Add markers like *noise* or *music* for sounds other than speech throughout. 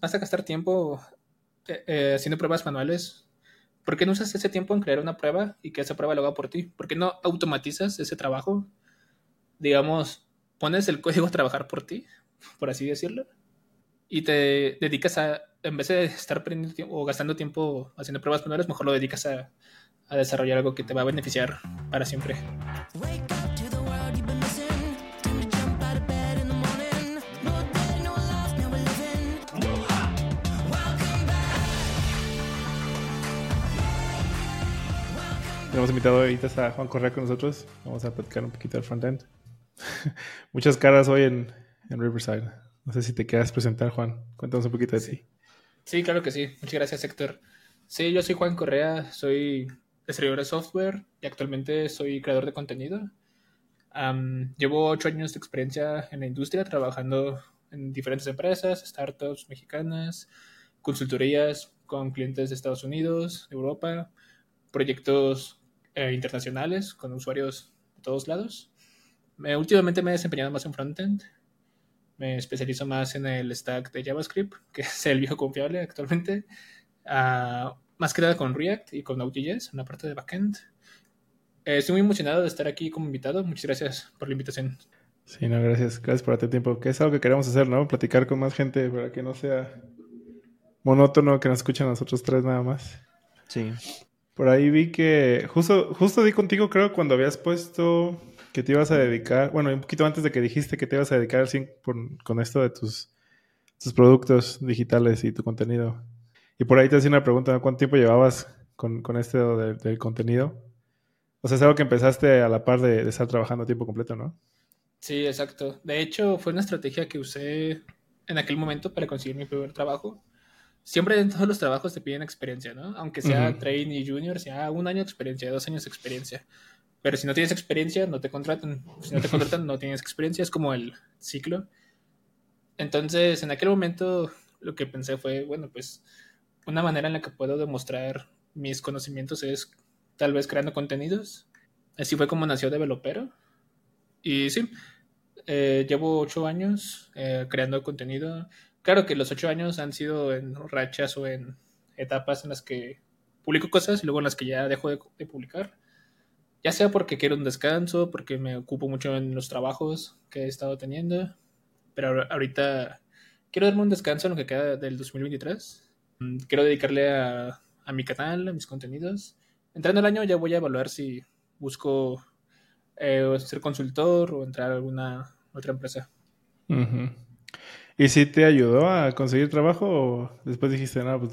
vas a gastar tiempo eh, eh, haciendo pruebas manuales, ¿por qué no usas ese tiempo en crear una prueba y que esa prueba lo haga por ti? ¿Por qué no automatizas ese trabajo? Digamos, pones el código a trabajar por ti, por así decirlo, y te dedicas a, en vez de estar perdiendo tiempo o gastando tiempo haciendo pruebas manuales, mejor lo dedicas a, a desarrollar algo que te va a beneficiar para siempre. Hemos invitado ahorita a Juan Correa con nosotros. Vamos a platicar un poquito del frontend. *laughs* Muchas caras hoy en, en, Riverside. No sé si te quieras presentar, Juan. Cuéntanos un poquito de sí. ti. Sí, claro que sí. Muchas gracias, Héctor. Sí, yo soy Juan Correa, soy desarrollador de software y actualmente soy creador de contenido. llevo ocho años de experiencia en la industria trabajando en diferentes empresas, startups mexicanas, consultorías con clientes de Estados Unidos, Europa, proyectos eh, internacionales con usuarios de todos lados. Me, últimamente me he desempeñado más en frontend. Me especializo más en el stack de JavaScript, *laughs* que es el viejo confiable actualmente. Uh, más que nada con React y con Node.js, una parte de backend. Eh, estoy muy emocionado de estar aquí como invitado. Muchas gracias por la invitación. Sí, no, gracias. Gracias por darte tiempo. Que es algo que queremos hacer, ¿no? Platicar con más gente para que no sea monótono que nos escuchen nosotros tres nada más. Sí. Por ahí vi que justo, justo di contigo, creo, cuando habías puesto que te ibas a dedicar, bueno, un poquito antes de que dijiste que te ibas a dedicar con esto de tus, tus productos digitales y tu contenido. Y por ahí te hacía una pregunta, ¿cuánto tiempo llevabas con, con esto del contenido? O sea, es algo que empezaste a la par de, de estar trabajando a tiempo completo, ¿no? Sí, exacto. De hecho, fue una estrategia que usé en aquel momento para conseguir mi primer trabajo siempre en todos los trabajos te piden experiencia, ¿no? Aunque sea trainee junior, sea un año de experiencia, dos años de experiencia. Pero si no tienes experiencia, no te contratan. Si no te contratan, no tienes experiencia. Es como el ciclo. Entonces, en aquel momento, lo que pensé fue, bueno, pues una manera en la que puedo demostrar mis conocimientos es tal vez creando contenidos. Así fue como nació Developero. Y sí, eh, llevo ocho años eh, creando contenido claro que los ocho años han sido en rachas o en etapas en las que publico cosas y luego en las que ya dejo de, publicar. Ya sea porque quiero un descanso, porque me ocupo mucho en los trabajos que he estado teniendo. Pero ahorita quiero darme un descanso en lo que queda del 2023. Mm, quiero dedicarle a, mi canal, a mis contenidos. Entrando el año ya voy a evaluar si busco eh, ser consultor o entrar a alguna otra empresa. ¿Y si te ayudó a conseguir trabajo o después dijiste, no, pues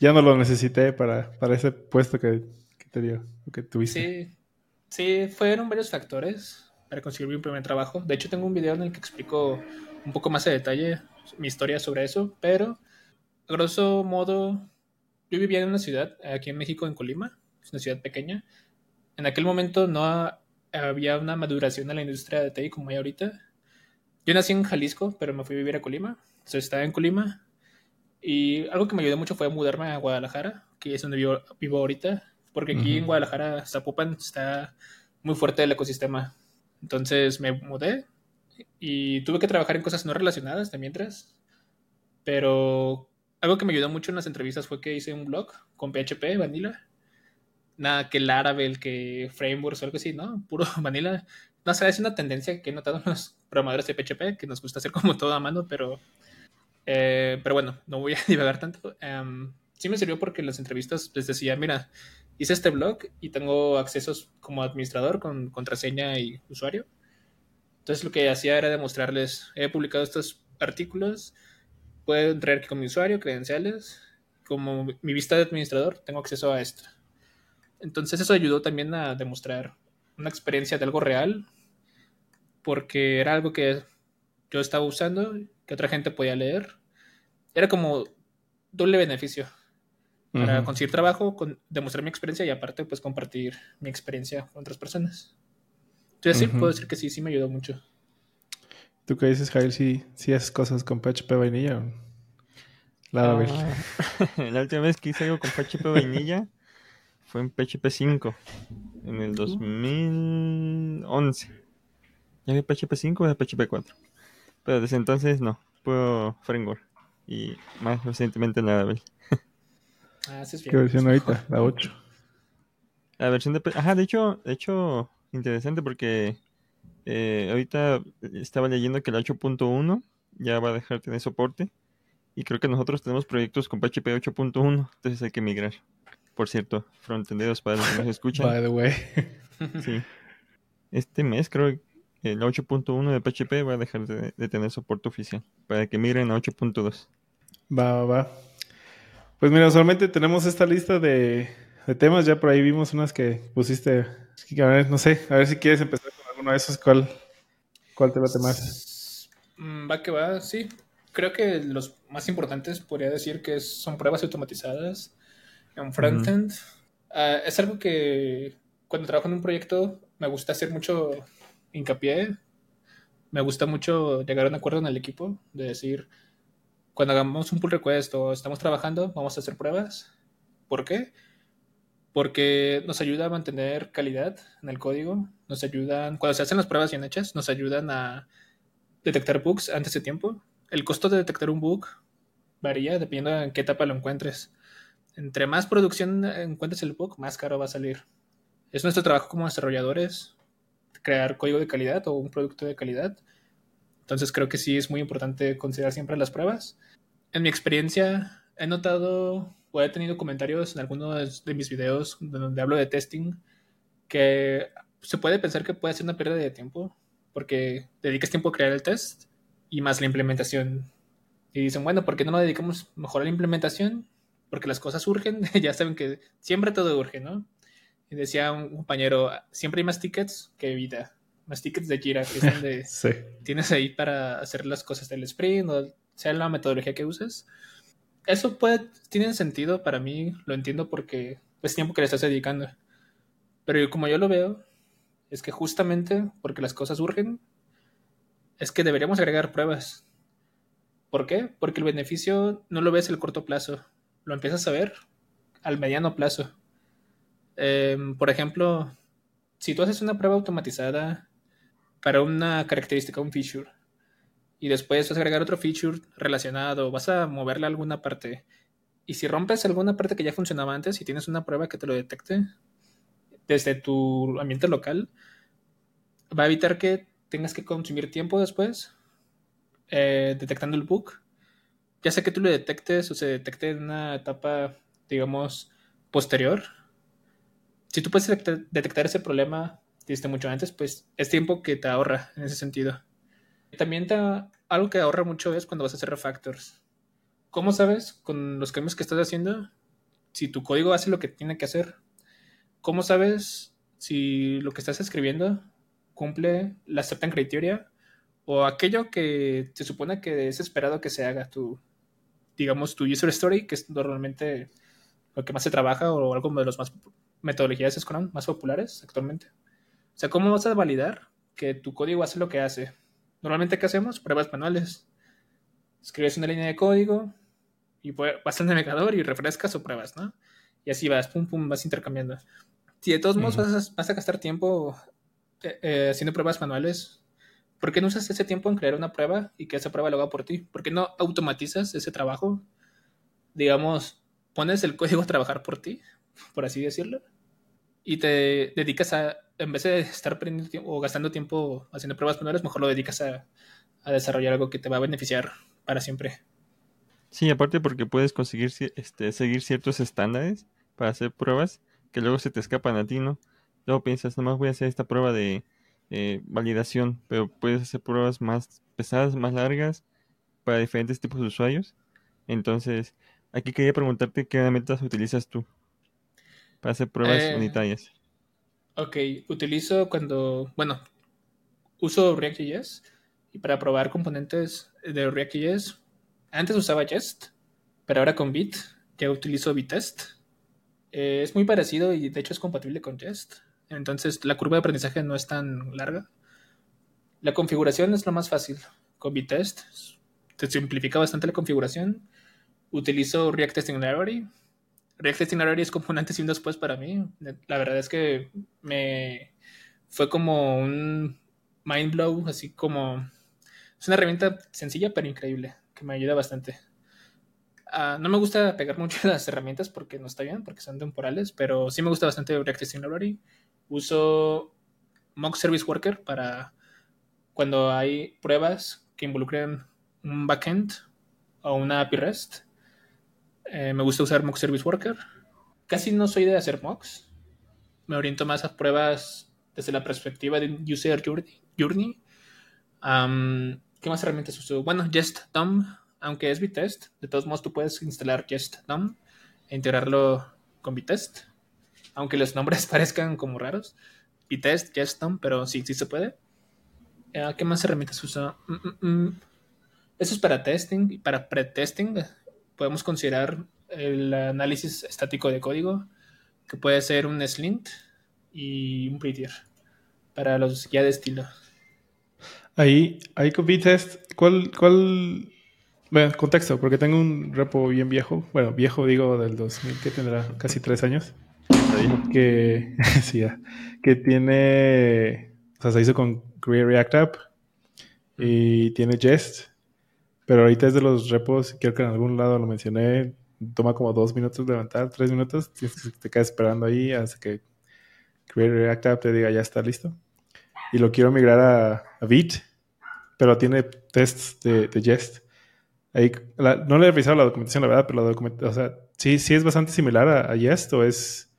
ya no lo necesité para, para ese puesto que, te dio, que tuviste? Sí, sí, fueron varios factores para conseguir mi primer trabajo. De hecho, tengo un video en el que explico un poco más de detalle mi historia sobre eso, pero a grosso modo, yo vivía en una ciudad, aquí en México, en Colima, es una ciudad pequeña. En aquel momento no había una maduración en la industria de TI como hay ahorita yo nací en Jalisco, pero me fui a vivir a Colima. Entonces estaba en Colima. Y algo que me ayudó mucho fue mudarme a Guadalajara, que es donde vivo, vivo ahorita. Porque aquí en Guadalajara, Zapopan, está muy fuerte el ecosistema. Entonces me mudé y tuve que trabajar en cosas no relacionadas de mientras. Pero algo que me ayudó mucho en las entrevistas fue que hice un blog con PHP, Vanilla. Nada que Laravel, que Frameworks o algo así, ¿no? Puro *laughs* Vanilla. No sé, es una tendencia que he notado en los *laughs* programadores de PHP, que nos gusta hacer como todo a mano, pero, eh, pero bueno, no voy a *laughs* divagar tanto. Um, sí me sirvió porque en las entrevistas les decía, mira, hice este blog y tengo accesos como administrador con contraseña y usuario. Entonces lo que hacía era demostrarles, he publicado estos artículos, puedo entrar aquí con mi usuario, credenciales, como mi vista de administrador, tengo acceso a esto. Entonces eso ayudó también a demostrar una experiencia de algo real porque era algo que yo estaba usando, que otra gente podía leer. Era como doble beneficio para conseguir trabajo, con, demostrar mi experiencia y aparte pues compartir mi experiencia con otras personas. Entonces sí, puedo decir que sí, sí me ayudó mucho. ¿Tú qué dices, Jael? ¿Sí, sí haces cosas con PHP vainilla? La, ah, *laughs* la última vez que hice algo con PHP vainilla fue en PHP 5, en el 2011. ¿Ya había PHP 5 o PHP 4? Pero desde entonces no, puedo framework. y más recientemente en Laravel. *laughs* Ah, sí es bien. ¿Qué versión ahorita? La 8. La versión de... Ajá, de hecho, de hecho, interesante porque eh, ahorita estaba leyendo que la 8.1 ya va a dejar de tener soporte y creo que nosotros tenemos proyectos con PHP 8.1, entonces hay que migrar. Por cierto, frontenderos para los que nos escuchan. By the way. Sí. Este mes creo que el 8.1 de PHP va a dejar de, de tener soporte oficial para que migren a 8.2. Va, va, va. Pues mira, usualmente tenemos esta lista de, de temas. Ya por ahí vimos unas que pusiste. A ver, no sé, a ver si quieres empezar con alguno de esos. ¿Cuál, cuál te late más? Mm, Va que va, sí. Creo que los más importantes podría decir que son pruebas automatizadas en frontend. Ah, es algo que cuando trabajo en un proyecto me gusta hacer mucho hincapié. Me gusta mucho llegar a un acuerdo en el equipo de decir, cuando hagamos un pull request o estamos trabajando, vamos a hacer pruebas. ¿Por qué? Porque nos ayuda a mantener calidad en el código, nos ayudan, cuando se hacen las pruebas bien hechas, nos ayudan a detectar bugs antes de tiempo. El costo de detectar un bug varía dependiendo en qué etapa lo encuentres. Entre más producción encuentres el bug, más caro va a salir. Es nuestro trabajo como desarrolladores crear código de calidad o un producto de calidad. Entonces creo que sí es muy importante considerar siempre las pruebas. En mi experiencia he notado o he tenido comentarios en algunos de mis videos donde hablo de testing que se puede pensar que puede ser una pérdida de tiempo porque dedicas tiempo a crear el test y más la implementación. Y dicen, bueno, ¿por qué no nos dedicamos mejor a la implementación? Porque las cosas urgen, *laughs* ya saben que siempre todo urge, ¿no? Y decía un compañero, siempre hay más tickets que vida, más tickets de Jira, que es donde *laughs* Sí. tienes ahí para hacer las cosas del sprint o sea la metodología que uses. Eso puede, tiene sentido para mí, lo entiendo porque es tiempo que le estás dedicando. Pero como yo lo veo, es que justamente porque las cosas urgen, es que deberíamos agregar pruebas. ¿Por qué? Porque el beneficio no lo ves al corto plazo, lo empiezas a ver al mediano plazo. Em, por ejemplo, si tú haces una prueba automatizada para una característica, un feature, y después vas a agregar otro feature relacionado, vas a moverle alguna parte, y si rompes alguna parte que ya funcionaba antes y tienes una prueba que te lo detecte desde tu ambiente local, va a evitar que tengas que consumir tiempo después eh, detectando el bug. Ya sea que tú lo detectes o se detecte en una etapa, digamos, posterior. Si tú puedes detectar, ese problema desde mucho antes, pues es tiempo que te ahorra en ese sentido. También te, algo que ahorra mucho es cuando vas a hacer refactors. ¿Cómo sabes con los cambios que estás haciendo si tu código hace lo que tiene que hacer? ¿Cómo sabes si lo que estás escribiendo cumple la acceptan criteria o aquello que se supone que es esperado que se haga tu, digamos, tu user story, que es normalmente lo que más se trabaja o algo de las más metodologías Scrum más populares actualmente? O sea, ¿cómo vas a validar que tu código hace lo que hace? Normalmente, ¿qué hacemos? Pruebas manuales. Escribes una línea de código y vas al navegador y refrescas o pruebas, ¿no? Y así vas, pum, pum, vas intercambiando. Si de todos modos Ujú. vas, a, vas a gastar tiempo eh, eh, haciendo pruebas manuales, ¿por qué no usas ese tiempo en crear una prueba y que esa prueba lo haga por ti? ¿Por qué no automatizas ese trabajo? Digamos, pones el código a trabajar por ti, por así decirlo, y te dedicas a, en vez de estar perdiendo tiempo o gastando tiempo haciendo pruebas manuales, mejor lo dedicas a, a desarrollar algo que te va a beneficiar para siempre. Sí, aparte porque puedes conseguir este, seguir ciertos estándares para hacer pruebas que luego se te escapan a ti, ¿no? Luego piensas, nomás voy a hacer esta prueba de eh, validación, pero puedes hacer pruebas más pesadas, más largas para diferentes tipos de usuarios. Entonces, aquí quería preguntarte qué herramientas utilizas tú para hacer pruebas Eh, unitarias. Ok, utilizo cuando, bueno, uso React.js y para probar componentes de React.js, antes usaba Jest, pero ahora con Bit ya utilizo Bitest. Eh, es muy parecido y de hecho es compatible con Jest. Entonces la curva de aprendizaje no es tan larga. La configuración es lo más fácil. Con Bitest te simplifica bastante la configuración. Utilizo React Testing Library. React Testing Library es como un antes y un después para mí. La verdad es que me fue como un mind blow, así como es una herramienta sencilla pero increíble que me ayuda bastante. Ah, no me gusta pegar mucho *laughs* las herramientas porque no está bien, porque son temporales, pero sí me gusta bastante React Testing Library. Uso Mock Service Worker para cuando hay pruebas que involucren un backend o una API REST. Eh, me gusta usar Mock Service Worker. Casi no soy de hacer mocks. Me oriento más a pruebas desde la perspectiva de user journey. ¿Qué más herramientas uso? Bueno, JustDom, aunque es Vitest, de todos modos tú puedes instalar JustDom e integrarlo con Vitest. Aunque los nombres *laughs* parezcan como raros. Vitest, JustDom, pero sí, sí se puede. Eh, ¿Qué más herramientas uso? Mm, mm, mm. Eso es para testing y para pretesting. Podemos considerar el análisis estático de código, que puede ser un Slint y un Prettier para los ya de estilo. Ahí, ahí con Vitest, ¿cuál, cuál, bueno, contexto, porque tengo un repo bien viejo, bueno, viejo digo del 2000, que tendrá casi tres años, que, *laughs* sí, que tiene, o sea, se hizo con Create React App y tiene Jest, pero ahorita es de los repos, creo que en algún lado lo mencioné, toma como dos minutos levantar, tres minutos, te quedas esperando ahí hasta que Create React App te diga ya está listo y lo quiero migrar a, a Vite, pero tiene tests de, de Jest. Ahí, no le he revisado la documentación, la verdad, pero la documentación, o sea, sí, sí es bastante similar a, a, Jest o es,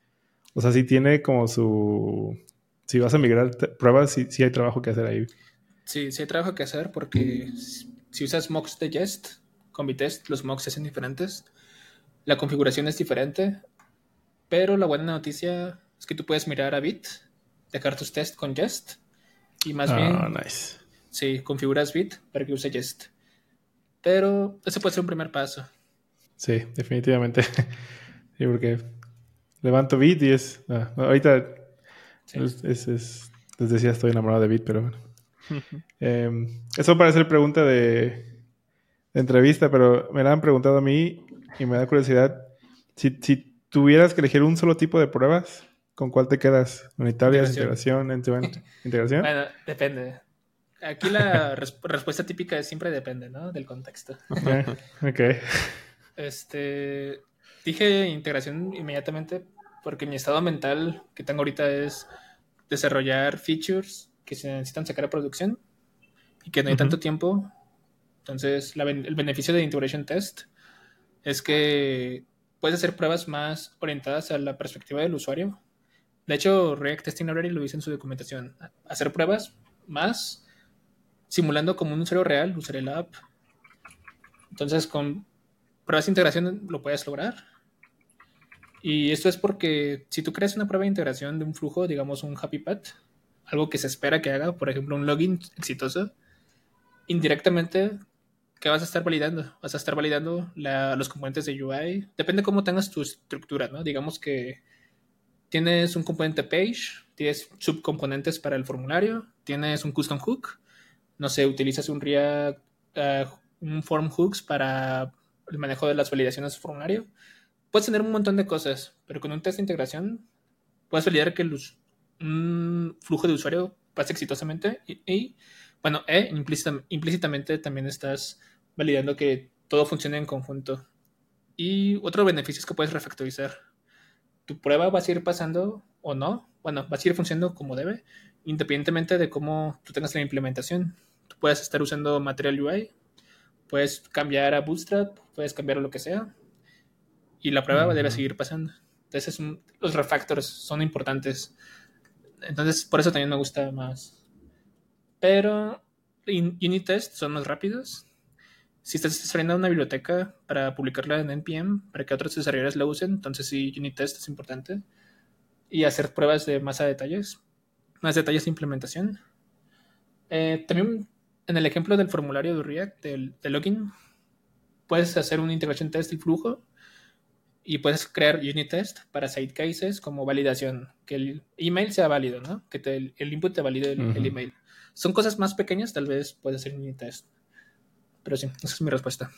o sea, sí tiene como su, si vas a migrar pruebas, sí, sí hay trabajo que hacer ahí. Sí, sí hay trabajo que hacer porque si usas mocks de Jest con Vitest, los mocks se hacen diferentes. La configuración es diferente, pero la buena noticia es que tú puedes mirar a Bit, dejar tus tests con Jest y más Ah, bien, nice. sí, configuras Bit para que use Jest. Pero ese puede ser un primer paso. Sí, definitivamente. *laughs* sí, porque levanto Bit y es, ah, ahorita Sí. es, es, es- les decía, estoy enamorado de Bit, pero bueno. *laughs* Eh, eso parece pregunta de, de entrevista, pero me la han preguntado a mí y me da curiosidad. Si, si tuvieras que elegir un solo tipo de pruebas, ¿con cuál te quedas? ¿Unitarias, integración, Integración. end-to-end? *laughs* ¿Integración? Bueno, depende. Aquí la *laughs* res- respuesta típica es siempre depende, ¿no? Del contexto. Eh, ok. Este, dije integración inmediatamente porque mi estado mental que tengo ahorita es desarrollar features que se necesitan sacar a producción y que no hay tanto tiempo. Entonces, la el beneficio de Integration Test es que puedes hacer pruebas más orientadas a la perspectiva del usuario. De hecho, React Testing Library lo dice en su documentación. Hacer pruebas más simulando como un usuario real, usaré la app. Entonces, con pruebas de integración lo puedes lograr. Y esto es porque si tú creas una prueba de integración de un flujo, digamos un Happy Path, algo que se espera que haga, por ejemplo, un login exitoso, indirectamente, ¿qué vas a estar validando? Vas a estar validando los componentes de UI. Depende cómo tengas tu estructura, ¿no? Digamos que tienes un componente page, tienes subcomponentes para el formulario, tienes un custom hook, no sé, utilizas un React, eh, un form hooks para el manejo de las validaciones del formulario. Puedes tener un montón de cosas, pero con un test de integración puedes validar que el us- un flujo de usuario pase exitosamente y, y, bueno, e implícita- implícitamente también estás validando que todo funcione en conjunto. Y otro beneficio es que puedes refactorizar. Tu prueba va a seguir pasando o no, bueno, va a seguir funcionando como debe, independientemente de cómo tú tengas la implementación. Tú puedes estar usando Material UI, puedes cambiar a Bootstrap, puedes cambiar a lo que sea, y la prueba Ujú. debe seguir pasando. Entonces, un- los refactors son importantes. Entonces, por eso también me gusta más. Pero unit tests son más rápidos. Si estás desarrollando una biblioteca para publicarla en NPM, para que otros desarrolladores la usen, entonces sí, unit test es importante. Y hacer pruebas de más detalles, más detalles de implementación. Eh, también en el ejemplo del formulario de React, del, del login, puedes hacer una integración test del flujo y puedes crear unit test para side cases como validación, que el email sea válido, ¿no? Que te- el input te valide el, email. Son cosas más pequeñas, tal vez puede ser un unit test. Pero sí, esa es mi respuesta.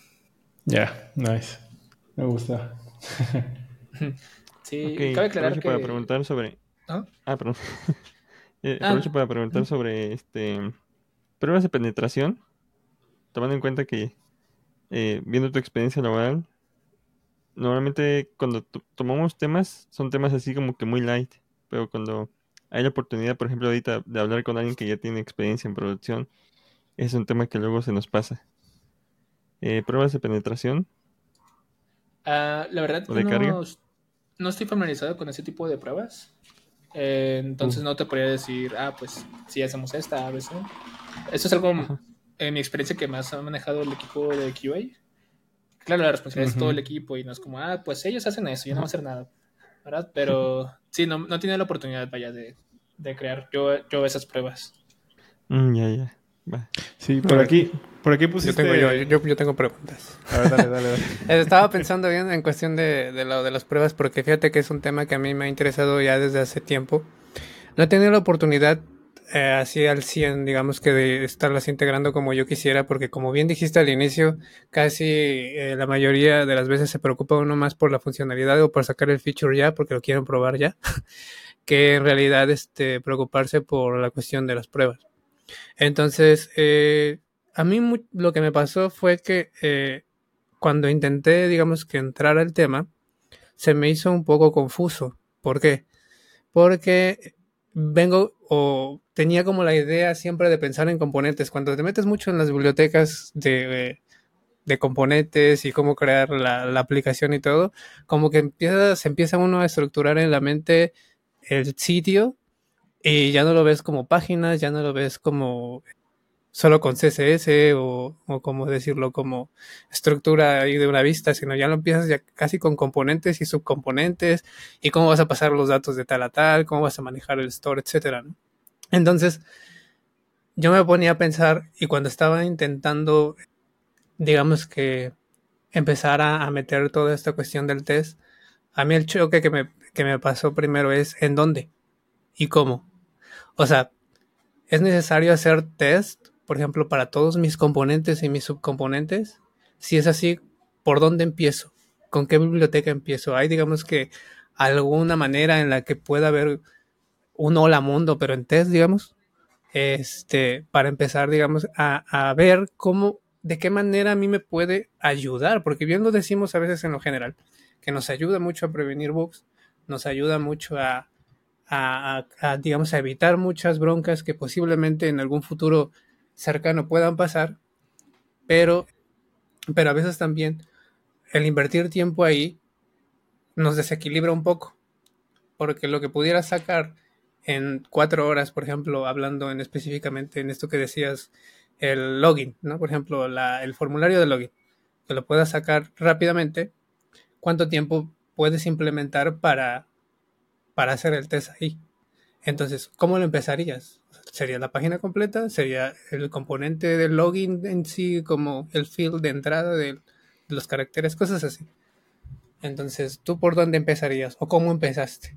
Ya, nice. Me gusta. *laughs* Sí, Ok, cabe aclarar aprovecho que... para preguntar sobre... ¿Ah? Ah, perdón. *laughs* Eh, Ah, para preguntar sobre este pruebas de penetración, tomando en cuenta que eh, viendo tu experiencia laboral, normalmente cuando tomamos temas, son temas así como que muy light, pero cuando hay la oportunidad, por ejemplo, ahorita de hablar con alguien que ya tiene experiencia en producción, es un tema que luego se nos pasa. Eh, ¿Pruebas de penetración? Ah, la verdad, no, no, estoy familiarizado con ese tipo de pruebas. Eh, entonces no te podría decir, ah, pues si hacemos esta, a veces. Eso es algo, en mi experiencia, que más ha manejado el equipo de QA. Claro, la responsabilidad es todo el equipo y no es como, ah, pues ellos hacen eso, yo no voy a hacer nada. ¿Verdad? Pero sí, no, no tiene la oportunidad, vaya, de, de crear yo, yo esas pruebas. Mm, ya, ya. Sí, por aquí, por aquí pusiste... Yo tengo, yo, yo, tengo preguntas. A ver, dale, dale, *laughs* Estaba pensando bien en cuestión de, de, lo de las pruebas, porque fíjate que es un tema que a mí me ha interesado ya desde hace tiempo. No he tenido la oportunidad eh, así al 100, digamos que de estarlas integrando como yo quisiera, porque como bien dijiste al inicio, casi eh, la mayoría de las veces se preocupa uno más por la funcionalidad o por sacar el feature ya, porque lo quieren probar ya, *laughs* que en realidad este, preocuparse por la cuestión de las pruebas. Entonces, eh, a mí lo que me pasó fue que eh, cuando intenté, digamos que entrar al tema, se me hizo un poco confuso. ¿Por qué? Porque vengo o tenía como la idea siempre de pensar en componentes. Cuando te metes mucho en las bibliotecas de, componentes y cómo crear la, la, aplicación y todo, como que empieza, se empieza uno a estructurar en la mente el sitio y ya no lo ves como páginas, ya no lo ves como solo con CSS o, o como decirlo, como estructura ahí de una vista, sino ya lo empiezas ya casi con componentes y subcomponentes y cómo vas a pasar los datos de tal a tal, cómo vas a manejar el store, etcétera. Entonces, yo me ponía a pensar y cuando estaba intentando, digamos que empezar a, meter toda esta cuestión del test, a mí el choque que me, que me pasó primero es en dónde y cómo. O sea, es necesario hacer test, por ejemplo, para todos mis componentes y mis subcomponentes. Si es así, ¿por dónde empiezo? ¿Con qué biblioteca empiezo? ¿Hay, digamos que, alguna manera en la que pueda haber un hola mundo, pero en test, digamos? Este, para empezar, digamos, a, a ver cómo, de qué manera a mí me puede ayudar, porque bien lo decimos a veces en lo general, que nos ayuda mucho a prevenir bugs, nos ayuda mucho a, a, digamos, a evitar muchas broncas que posiblemente en algún futuro cercano puedan pasar, pero, pero a veces también el invertir tiempo ahí nos desequilibra un poco, porque lo que pudiera sacar en cuatro horas, por ejemplo, hablando en específicamente en esto que decías, el login, ¿no? Por ejemplo, la, el formulario de login, que lo puedas sacar rápidamente, ¿cuánto tiempo puedes implementar para para hacer el test ahí. Entonces, ¿cómo lo empezarías? ¿Sería la página completa? ¿Sería el componente del login en sí, como el field de entrada de, los caracteres? Cosas así. Entonces, ¿tú por dónde empezarías o cómo empezaste?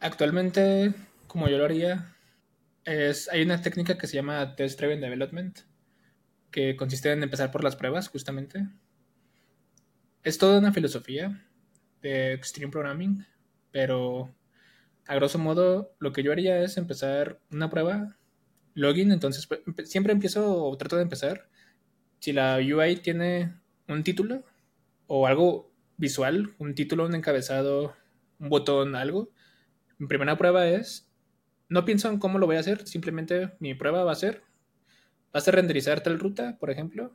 Actualmente, como yo lo haría, es, hay una técnica que se llama Test Driven Development, que consiste en empezar por las pruebas, justamente. Es toda una filosofía de Extreme Programming, pero a grosso modo, lo que yo haría es empezar una prueba, login, entonces pues, siempre empiezo o trato de empezar. Si la UI tiene un título o algo visual, un título, un encabezado, un botón, algo, mi primera prueba es, no pienso en cómo lo voy a hacer, simplemente mi prueba va a ser, vas a renderizar tal ruta, por ejemplo,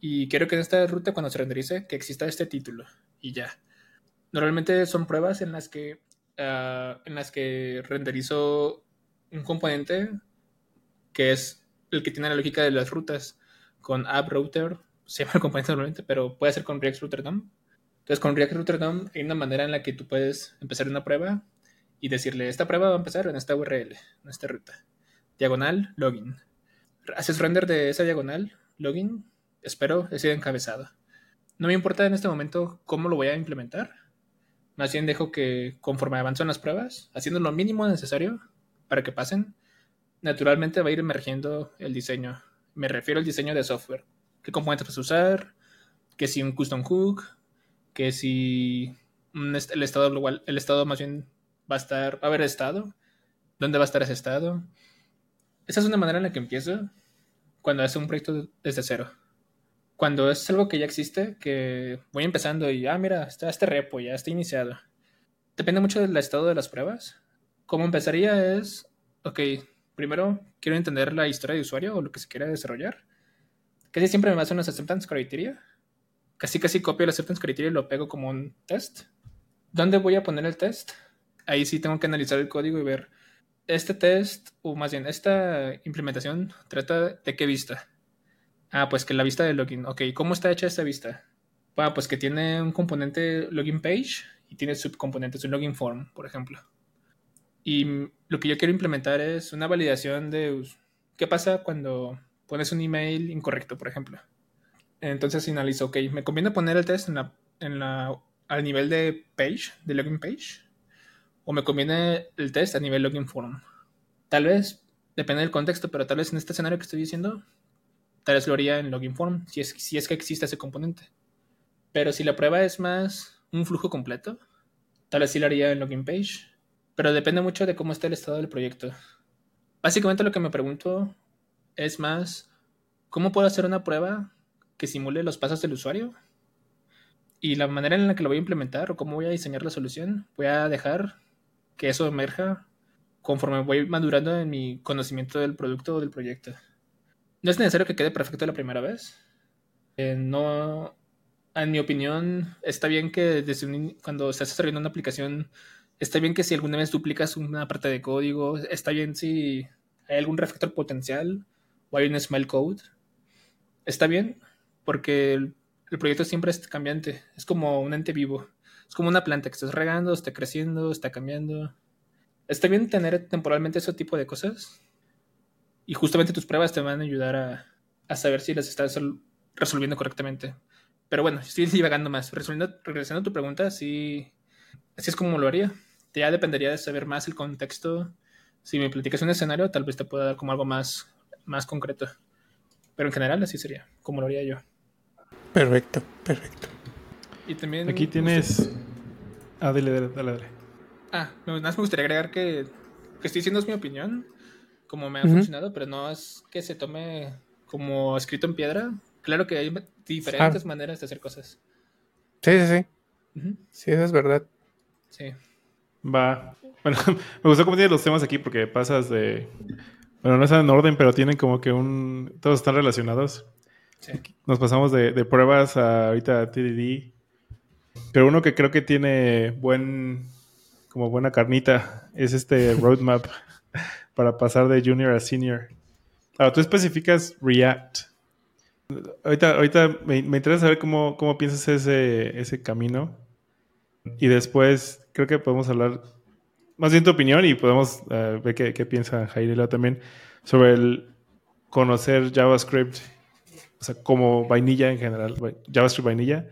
y quiero que en esta ruta cuando se renderice que exista este título y ya. Normalmente son pruebas en las que Ah, en las que renderizo un componente que es el que tiene la lógica de las rutas con app router, se llama el componente normalmente, pero puede ser con React Router DOM. Entonces con React Router DOM hay una manera en la que tú puedes empezar una prueba y decirle, esta prueba va a empezar en esta URL, en esta ruta. Diagonal, login. Haces render de esa diagonal, login, espero, ese encabezado. No me importa en este momento cómo lo voy a implementar, más bien dejo que conforme avanzan las pruebas, haciendo lo mínimo necesario para que pasen, naturalmente va a ir emergiendo el diseño. Me refiero al diseño de software. ¿Qué componentes vas usar? Que si un custom hook, que si el estado el estado más bien va a estar, va a haber estado, dónde va a estar ese estado. Esa es una manera en la que empiezo cuando hace un proyecto desde cero. cuando es algo que ya existe, que voy empezando y, ah, mira, está este repo, ya está iniciado. Depende mucho del estado de las pruebas. Como empezaría es, ok, primero quiero entender la historia de usuario o lo que se quiera desarrollar. Casi siempre me baso en los acceptance criteria. Casi casi copio el acceptance criteria y lo pego como un test. ¿Dónde voy a poner el test? Ahí sí tengo que analizar el código y ver este test, o más bien, esta implementación trata de qué vista. Ah, pues que la vista de login. Ok, ¿cómo está hecha esta vista? Ah, pues que tiene un componente login page y tiene subcomponentes, un login form, por ejemplo. Y lo que yo quiero implementar es una validación de qué pasa cuando pones un email incorrecto, por ejemplo. Entonces analizo, ok, ¿me conviene poner el test en la, en la, al nivel de page, de login page? ¿O me conviene el test a nivel login form? Tal vez, depende del contexto, pero tal vez en este escenario que estoy diciendo, tal vez lo haría en login form, si es, que existe ese componente. Pero si la prueba es más un flujo completo, tal vez sí lo haría en login page. Pero depende mucho de cómo esté el estado del proyecto. Básicamente lo que me pregunto es más, ¿cómo puedo hacer una prueba que simule los pasos del usuario? Y la manera en la que lo voy a implementar o cómo voy a diseñar la solución, voy a dejar que eso emerja conforme voy madurando en mi conocimiento del producto o del proyecto. No es necesario que quede perfecto la primera vez. Eh, no, en mi opinión, está bien que desde cuando estás desarrollando una aplicación, está bien que si alguna vez duplicas una parte de código, está bien si hay algún refactor potencial o hay un small code. Está bien, porque el proyecto siempre es cambiante, es como un ente vivo. Es como una planta que estás regando, está creciendo, está cambiando. Está bien tener temporalmente ese tipo de cosas. Y justamente tus pruebas te van a ayudar a, saber si las estás resolviendo correctamente. Pero bueno, estoy *laughs* divagando más. regresando a tu pregunta, así, así es como lo haría. Ya dependería de saber más el contexto. Si me platicas un escenario, tal vez te pueda dar como algo más, más concreto. Pero en general así sería, como lo haría yo. Perfecto, perfecto. Y también. Aquí tienes. Ah, dale, dale, dale. Ah, nada más me gustaría agregar que, que estoy diciendo es mi opinión, como me ha funcionado, pero no es que se tome como escrito en piedra. Claro que hay diferentes maneras de hacer cosas. Sí, sí, sí. Sí, eso es verdad. Sí. Va. Bueno, *laughs* me gustó cómo tienes los temas aquí porque pasas de. Bueno, no están en orden, pero tienen como que un. Todos están relacionados. Sí. Nos pasamos de, de pruebas a ahorita TDD pero uno que creo que tiene buen, como buena carnita, es este *laughs* roadmap para pasar de junior a senior. Ahora, tú especificas React. Ahorita, ahorita me, interesa saber cómo, cómo piensas ese, ese camino. Y después creo que podemos hablar más bien tu opinión y podemos eh, ver qué, qué piensa Jairela también sobre el conocer JavaScript, o sea, como vainilla en general, JavaScript vainilla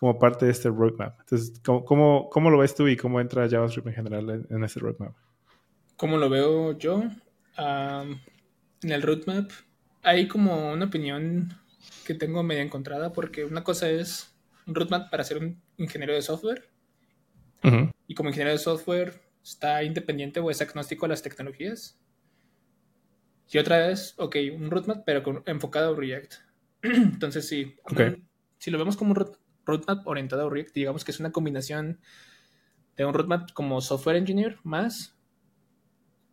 como parte de este roadmap. Entonces, ¿cómo, cómo, lo ves tú y cómo entra JavaScript en general en, este roadmap? ¿Cómo lo veo yo? en el roadmap hay como una opinión que tengo media encontrada porque una cosa es un roadmap para ser un ingeniero de software y como ingeniero de software está independiente o es agnóstico a las tecnologías. Y otra es, ok, un roadmap pero enfocado a React. *clears throat* Entonces sí, si lo vemos como un roadmap orientado a React, digamos que es una combinación de un roadmap como software engineer más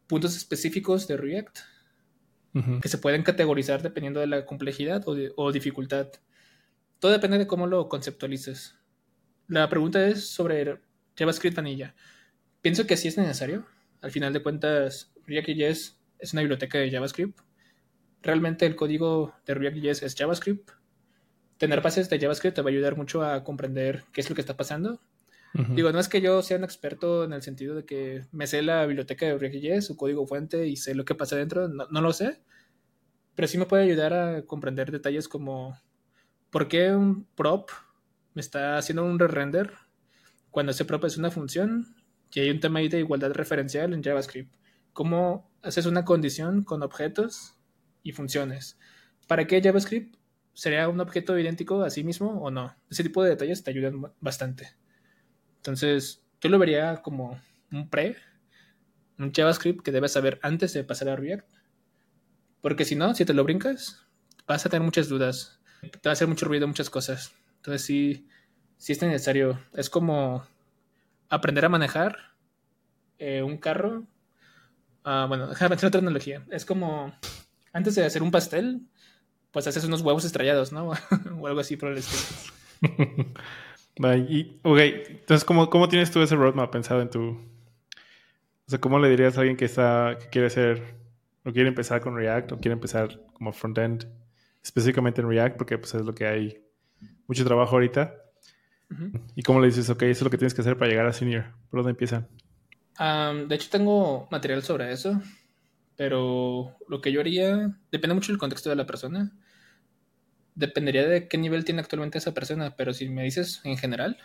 puntos específicos de React que se pueden categorizar dependiendo de la complejidad o, dificultad. Todo depende de cómo lo conceptualices. La pregunta es sobre JavaScript vanilla. Pienso que sí es necesario. Al final de cuentas, React.js es una biblioteca de JavaScript. Realmente el código de React.js es JavaScript tener bases de JavaScript te va a ayudar mucho a comprender qué es lo que está pasando. Digo, no es que yo sea un experto en el sentido de que me sé la biblioteca de React.js, su código fuente y sé lo que pasa dentro, no, lo sé, pero sí me puede ayudar a comprender detalles como por qué un prop me está haciendo un re-render cuando ese prop es una función y hay un tema ahí de igualdad referencial en JavaScript. ¿Cómo haces una condición con objetos y funciones? ¿Para qué JavaScript? ¿Sería un objeto idéntico a sí mismo o no? Ese tipo de detalles te ayudan bastante. Entonces, yo lo vería como un pre, un JavaScript que debes saber antes de pasar a React. Porque si no, si te lo brincas, vas a tener muchas dudas. te va a hacer mucho ruido muchas cosas. Entonces sí, sí es necesario. Es como aprender a manejar eh, un carro. Ah, bueno, *laughs* déjame meter otra analogía. Es como antes de hacer un pastel, pues haces unos huevos estrellados, ¿no? *laughs* o algo así por el estilo. *laughs* y, ok, entonces, ¿cómo, ¿cómo tienes tú ese roadmap pensado en tu... O sea, ¿cómo le dirías a alguien que está, que quiere ser, o quiere empezar con React, o quiere empezar como frontend, específicamente en React, porque pues es lo que hay mucho trabajo ahorita? ¿Y cómo le dices, ok, eso es lo que tienes que hacer para llegar a senior? ¿Por dónde empiezan? de hecho, tengo material sobre eso, pero lo que yo haría depende mucho del contexto de la persona. Dependería de qué nivel tiene actualmente esa persona, pero si me dices en general,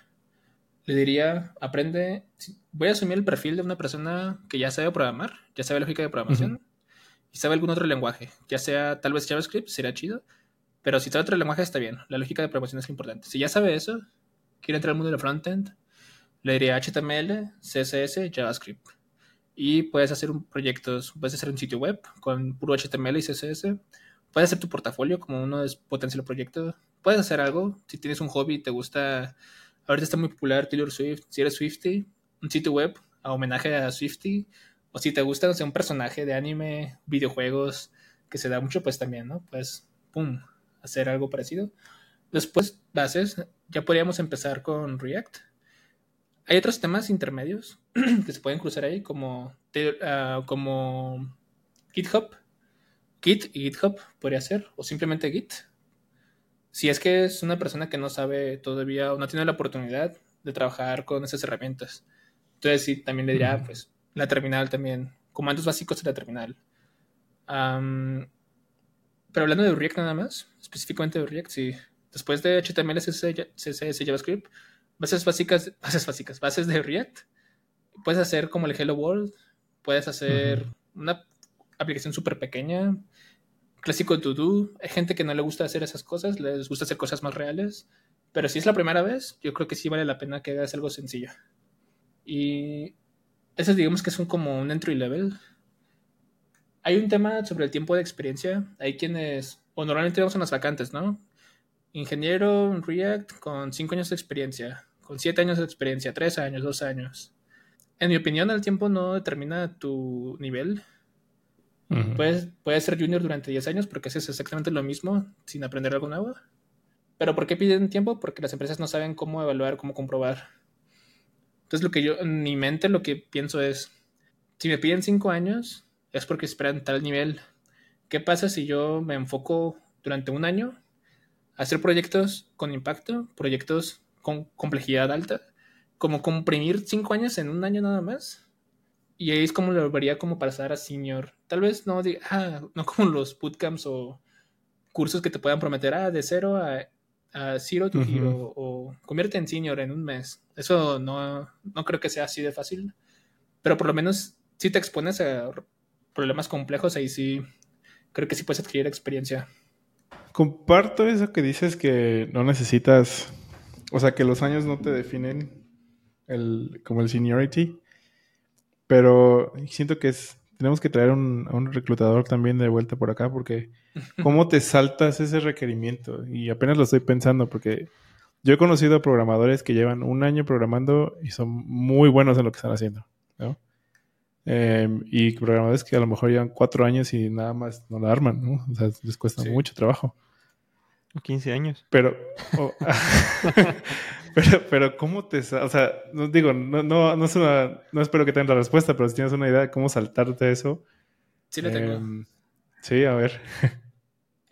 le diría, aprende, voy a asumir el perfil de una persona que ya sabe programar, ya sabe lógica de programación y sabe algún otro lenguaje, ya sea tal vez JavaScript, sería chido, pero si sabe otro lenguaje está bien, la lógica de programación es importante. Si ya sabe eso, quiere entrar al mundo del frontend, le diría HTML, CSS, JavaScript. Y puedes hacer un proyecto, puedes hacer un sitio web con puro HTML y CSS. Puedes hacer tu portafolio como uno es potencial proyecto. Puedes hacer algo. Si tienes un hobby, te gusta. Ahorita está muy popular Taylor Swift. Si eres Swifty, un sitio web a homenaje a Swifty. O si te gusta, no sé, un personaje de anime, videojuegos, que se da mucho, pues también, ¿no? Pues, pum, hacer algo parecido. Después, bases, ya podríamos empezar con React. Hay otros temas intermedios *clears throat* que se pueden cruzar ahí, como, ah, como GitHub. Git y GitHub podría ser, o simplemente Git. Si es que es una persona que no sabe todavía o no tiene la oportunidad de trabajar con esas herramientas. Entonces sí, también le diría, pues, la terminal también, comandos básicos de la terminal. pero hablando de React nada más, específicamente de React, sí. Después de HTML, CSS, JavaScript, bases básicas, *laughs* bases básicas, bases de React. Puedes hacer como el Hello World, puedes hacer una aplicación súper pequeña, clásico to do. Hay gente que no le gusta hacer esas cosas, les gusta hacer cosas más reales. Pero si es la primera vez, yo creo que sí vale la pena que hagas algo sencillo. Y esas digamos que son como un entry level. Hay un tema sobre el tiempo de experiencia. Hay quienes, o normalmente vemos en las vacantes, ¿no? Ingeniero en React con 5 años de experiencia con 7 años de experiencia, 3 años, 2 años. En mi opinión, el tiempo no determina tu nivel. Puedes, puedes, ser junior durante 10 años porque haces exactamente lo mismo sin aprender algo nuevo. Pero ¿por qué piden tiempo? Porque las empresas no saben cómo evaluar, cómo comprobar. Entonces, lo que yo, en mi mente, lo que pienso es: si me piden 5 años, es porque esperan tal nivel. ¿Qué pasa si yo me enfoco durante un año a hacer proyectos con impacto, proyectos con complejidad alta, como comprimir cinco años en un año nada más. Y ahí es como lo vería como pasar a senior. Tal vez no, diga, ah, no como los bootcamps o cursos que te puedan prometer, ah, de cero a, a zero to hero, o convierte en senior en un mes. Eso no, no creo que sea así de fácil. Pero por lo menos si te expones a problemas complejos, ahí sí creo que sí puedes adquirir experiencia. Comparto eso que dices que no necesitas o sea, que los años no te definen el, como el seniority, pero siento que es, tenemos que traer un, a un reclutador también de vuelta por acá, porque *laughs* ¿cómo te saltas ese requerimiento? Y apenas lo estoy pensando, porque yo he conocido a programadores que llevan un año programando y son muy buenos en lo que están haciendo, ¿no? Em, y programadores que a lo mejor llevan cuatro años y nada más no la arman, ¿no? O sea, les cuesta mucho trabajo. 15 años. Pero, *laughs* *laughs* pero, pero, ¿cómo te... O sea, no, digo, no, no, no, es una, no espero que tengas la respuesta, pero si tienes una idea de cómo saltarte eso. Sí, lo tengo. Em, sí, a ver.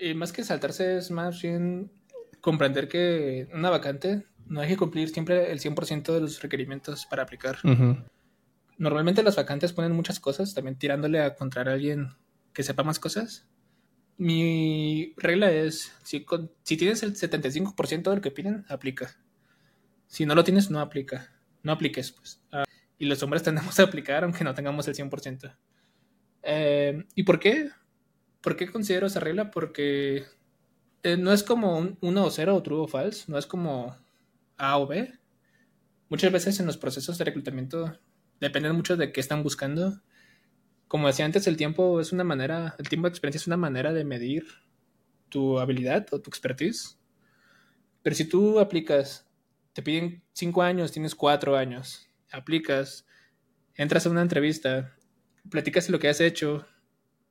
Y más que saltarse es más bien comprender que una vacante no hay que cumplir siempre el 100% de los requerimientos para aplicar. Normalmente las vacantes ponen muchas cosas, también tirándole a encontrar a alguien que sepa más cosas mi regla es, si, si tienes el 75% del que piden, aplica. Si no lo tienes, no aplica. No apliques, pues. Ah, y los hombres *laughs* tendemos a aplicar aunque no tengamos el 100%. Eh, ¿Y por qué? ¿Por qué considero esa regla? Porque eh, no es como un 1 o 0 o true o false, no es como A o B. Muchas veces en los procesos de reclutamiento dependen mucho de qué están buscando como decía antes, el tiempo es una manera, el tiempo de experiencia es una manera de medir tu habilidad o tu expertise. Pero si tú aplicas, te piden cinco años, tienes cuatro años, aplicas, entras a una entrevista, platicas lo que has hecho,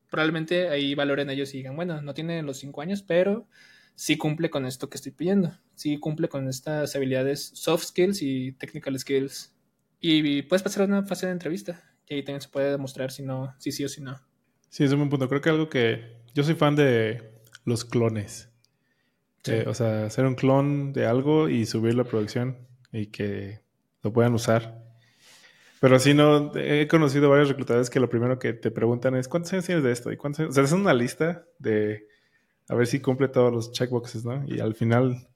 probablemente ahí valoren ellos y digan, bueno, no tiene los cinco años, pero sí cumple con esto que estoy pidiendo, sí cumple con estas habilidades soft skills y technical skills. Y puedes pasar a una fase de entrevista y ahí también se puede demostrar si no, si sí o si no. Sí, es un buen punto. Creo que algo que yo soy fan de los clones. Eh, o sea, hacer un clon de algo y subirlo a producción y que lo puedan usar. Pero así no, he conocido varios reclutadores que lo primero que te preguntan es ¿cuántos años tienes de esto? ¿Y cuántos O sea, es una lista de a ver si cumple todos los checkboxes, ¿no? Y al final,